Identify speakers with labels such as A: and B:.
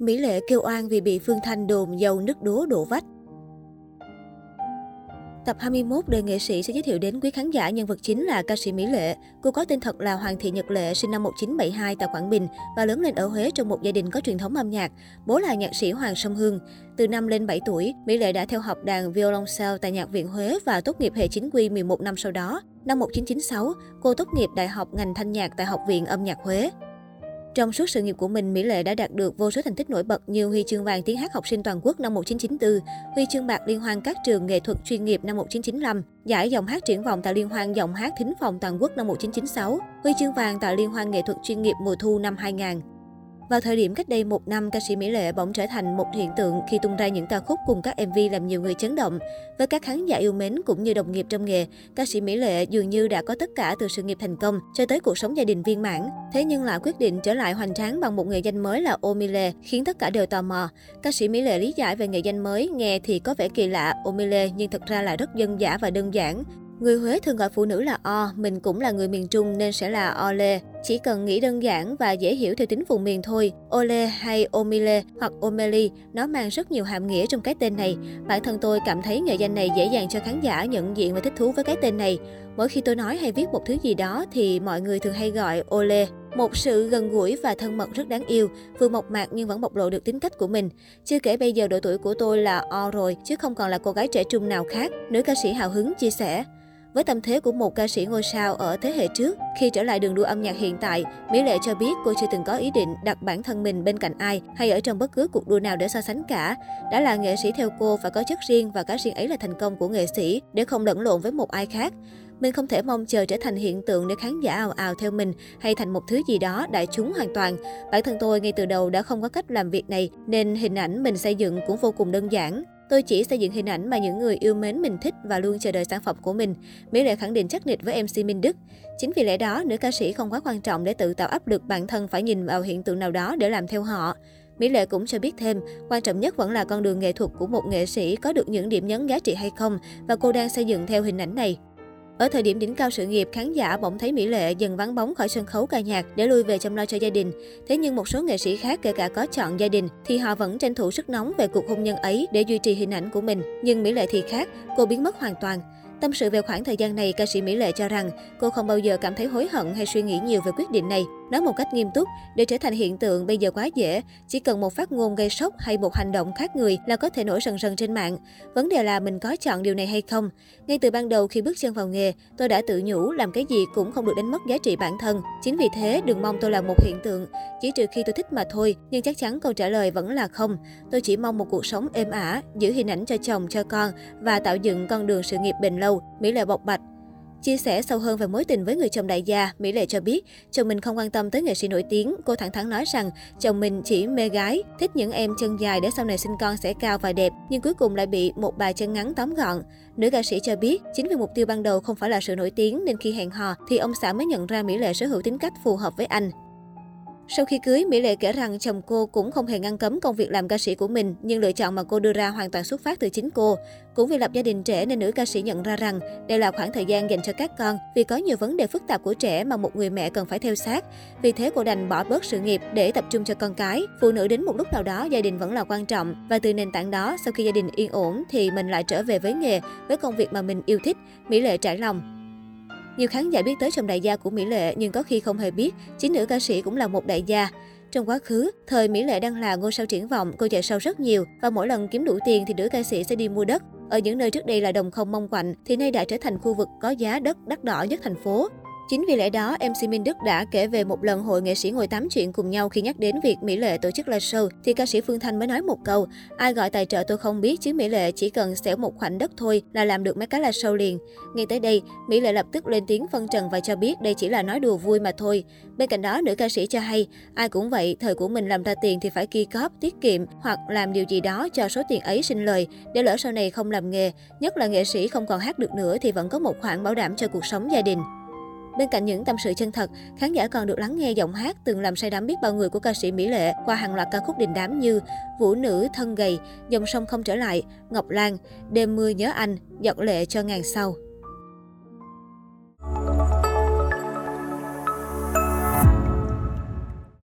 A: Mỹ Lệ kêu oan vì bị Phương Thanh đồn dầu nước đố đổ vách. Tập 21 đời nghệ sĩ sẽ giới thiệu đến quý khán giả nhân vật chính là ca sĩ Mỹ Lệ. Cô có tên thật là Hoàng Thị Nhật Lệ, sinh năm 1972 tại Quảng Bình và lớn lên ở Huế trong một gia đình có truyền thống âm nhạc. Bố là nhạc sĩ Hoàng Sông Hương. Từ năm lên 7 tuổi, Mỹ Lệ đã theo học đàn violoncel tại Nhạc viện Huế và tốt nghiệp hệ chính quy 11 năm sau đó. Năm 1996, cô tốt nghiệp đại học ngành thanh nhạc tại Học viện âm nhạc Huế. Trong suốt sự nghiệp của mình, Mỹ Lệ đã đạt được vô số thành tích nổi bật như huy chương vàng tiếng hát học sinh toàn quốc năm 1994, huy chương bạc liên hoan các trường nghệ thuật chuyên nghiệp năm 1995, giải giọng hát triển vọng tại liên hoan giọng hát thính phòng toàn quốc năm 1996, huy chương vàng tại liên hoan nghệ thuật chuyên nghiệp mùa thu năm 2000. Vào thời điểm cách đây một năm, ca sĩ Mỹ Lệ bỗng trở thành một hiện tượng khi tung ra những ca khúc cùng các MV làm nhiều người chấn động. Với các khán giả yêu mến cũng như đồng nghiệp trong nghề, ca sĩ Mỹ Lệ dường như đã có tất cả từ sự nghiệp thành công cho tới cuộc sống gia đình viên mãn. Thế nhưng lại quyết định trở lại hoành tráng bằng một nghệ danh mới là Omile, khiến tất cả đều tò mò. Ca sĩ Mỹ Lệ lý giải về nghệ danh mới nghe thì có vẻ kỳ lạ Omile nhưng thật ra là rất dân dã và đơn giản. Người Huế thường gọi phụ nữ là O, mình cũng là người miền Trung nên sẽ là Ole. Chỉ cần nghĩ đơn giản và dễ hiểu theo tính vùng miền thôi. Ole hay Omile hoặc Omeli, nó mang rất nhiều hàm nghĩa trong cái tên này. Bản thân tôi cảm thấy nghệ danh này dễ dàng cho khán giả nhận diện và thích thú với cái tên này. Mỗi khi tôi nói hay viết một thứ gì đó thì mọi người thường hay gọi Ole. Một sự gần gũi và thân mật rất đáng yêu, vừa mộc mạc nhưng vẫn bộc lộ được tính cách của mình. Chưa kể bây giờ độ tuổi của tôi là O rồi, chứ không còn là cô gái trẻ trung nào khác, nữ ca sĩ hào hứng chia sẻ. Với tâm thế của một ca sĩ ngôi sao ở thế hệ trước, khi trở lại đường đua âm nhạc hiện tại, Mỹ Lệ cho biết cô chưa từng có ý định đặt bản thân mình bên cạnh ai hay ở trong bất cứ cuộc đua nào để so sánh cả. Đã là nghệ sĩ theo cô phải có chất riêng và cái riêng ấy là thành công của nghệ sĩ để không lẫn lộn với một ai khác. Mình không thể mong chờ trở thành hiện tượng để khán giả ào ào theo mình hay thành một thứ gì đó đại chúng hoàn toàn. Bản thân tôi ngay từ đầu đã không có cách làm việc này nên hình ảnh mình xây dựng cũng vô cùng đơn giản. Tôi chỉ xây dựng hình ảnh mà những người yêu mến mình thích và luôn chờ đợi sản phẩm của mình. Mỹ Lệ khẳng định chắc nịch với MC Minh Đức. Chính vì lẽ đó, nữ ca sĩ không quá quan trọng để tự tạo áp lực bản thân phải nhìn vào hiện tượng nào đó để làm theo họ. Mỹ Lệ cũng cho biết thêm, quan trọng nhất vẫn là con đường nghệ thuật của một nghệ sĩ có được những điểm nhấn giá trị hay không và cô đang xây dựng theo hình ảnh này. Ở thời điểm đỉnh cao sự nghiệp, khán giả bỗng thấy Mỹ Lệ dần vắng bóng khỏi sân khấu ca nhạc để lui về chăm lo cho gia đình. Thế nhưng một số nghệ sĩ khác kể cả có chọn gia đình thì họ vẫn tranh thủ sức nóng về cuộc hôn nhân ấy để duy trì hình ảnh của mình. Nhưng Mỹ Lệ thì khác, cô biến mất hoàn toàn. Tâm sự về khoảng thời gian này, ca sĩ Mỹ Lệ cho rằng cô không bao giờ cảm thấy hối hận hay suy nghĩ nhiều về quyết định này. Nói một cách nghiêm túc, để trở thành hiện tượng bây giờ quá dễ, chỉ cần một phát ngôn gây sốc hay một hành động khác người là có thể nổi sần sần trên mạng. Vấn đề là mình có chọn điều này hay không. Ngay từ ban đầu khi bước chân vào nghề, tôi đã tự nhủ làm cái gì cũng không được đánh mất giá trị bản thân. Chính vì thế, đừng mong tôi là một hiện tượng, chỉ trừ khi tôi thích mà thôi. Nhưng chắc chắn câu trả lời vẫn là không. Tôi chỉ mong một cuộc sống êm ả, giữ hình ảnh cho chồng, cho con và tạo dựng con đường sự nghiệp bền lâu. Mỹ Lệ bộc bạch. Chia sẻ sâu hơn về mối tình với người chồng đại gia, Mỹ Lệ cho biết chồng mình không quan tâm tới nghệ sĩ nổi tiếng. Cô thẳng thắn nói rằng chồng mình chỉ mê gái, thích những em chân dài để sau này sinh con sẽ cao và đẹp, nhưng cuối cùng lại bị một bà chân ngắn tóm gọn. Nữ ca sĩ cho biết, chính vì mục tiêu ban đầu không phải là sự nổi tiếng nên khi hẹn hò thì ông xã mới nhận ra Mỹ Lệ sở hữu tính cách phù hợp với anh. Sau khi cưới, Mỹ Lệ kể rằng chồng cô cũng không hề ngăn cấm công việc làm ca sĩ của mình, nhưng lựa chọn mà cô đưa ra hoàn toàn xuất phát từ chính cô. Cũng vì lập gia đình trẻ nên nữ ca sĩ nhận ra rằng đây là khoảng thời gian dành cho các con vì có nhiều vấn đề phức tạp của trẻ mà một người mẹ cần phải theo sát. Vì thế cô đành bỏ bớt sự nghiệp để tập trung cho con cái. Phụ nữ đến một lúc nào đó gia đình vẫn là quan trọng và từ nền tảng đó sau khi gia đình yên ổn thì mình lại trở về với nghề, với công việc mà mình yêu thích. Mỹ Lệ trải lòng. Nhiều khán giả biết tới chồng đại gia của Mỹ Lệ nhưng có khi không hề biết, chính nữ ca sĩ cũng là một đại gia. Trong quá khứ, thời Mỹ Lệ đang là ngôi sao triển vọng, cô chạy sâu rất nhiều và mỗi lần kiếm đủ tiền thì nữ ca sĩ sẽ đi mua đất. Ở những nơi trước đây là đồng không mong quạnh thì nay đã trở thành khu vực có giá đất đắt đỏ nhất thành phố. Chính vì lẽ đó, MC Minh Đức đã kể về một lần hội nghệ sĩ ngồi tám chuyện cùng nhau khi nhắc đến việc Mỹ Lệ tổ chức live show, thì ca sĩ Phương Thanh mới nói một câu, ai gọi tài trợ tôi không biết, chứ Mỹ Lệ chỉ cần xẻo một khoảnh đất thôi là làm được mấy cái live show liền. Ngay tới đây, Mỹ Lệ lập tức lên tiếng phân trần và cho biết đây chỉ là nói đùa vui mà thôi. Bên cạnh đó, nữ ca sĩ cho hay, ai cũng vậy, thời của mình làm ra tiền thì phải ghi cóp, tiết kiệm hoặc làm điều gì đó cho số tiền ấy sinh lời, để lỡ sau này không làm nghề, nhất là nghệ sĩ không còn hát được nữa thì vẫn có một khoản bảo đảm cho cuộc sống gia đình. Bên cạnh những tâm sự chân thật, khán giả còn được lắng nghe giọng hát từng làm say đắm biết bao người của ca sĩ Mỹ Lệ qua hàng loạt ca khúc đình đám như Vũ nữ thân gầy, Dòng sông không trở lại, Ngọc Lan, Đêm mưa nhớ anh, Giọt lệ cho ngàn sau.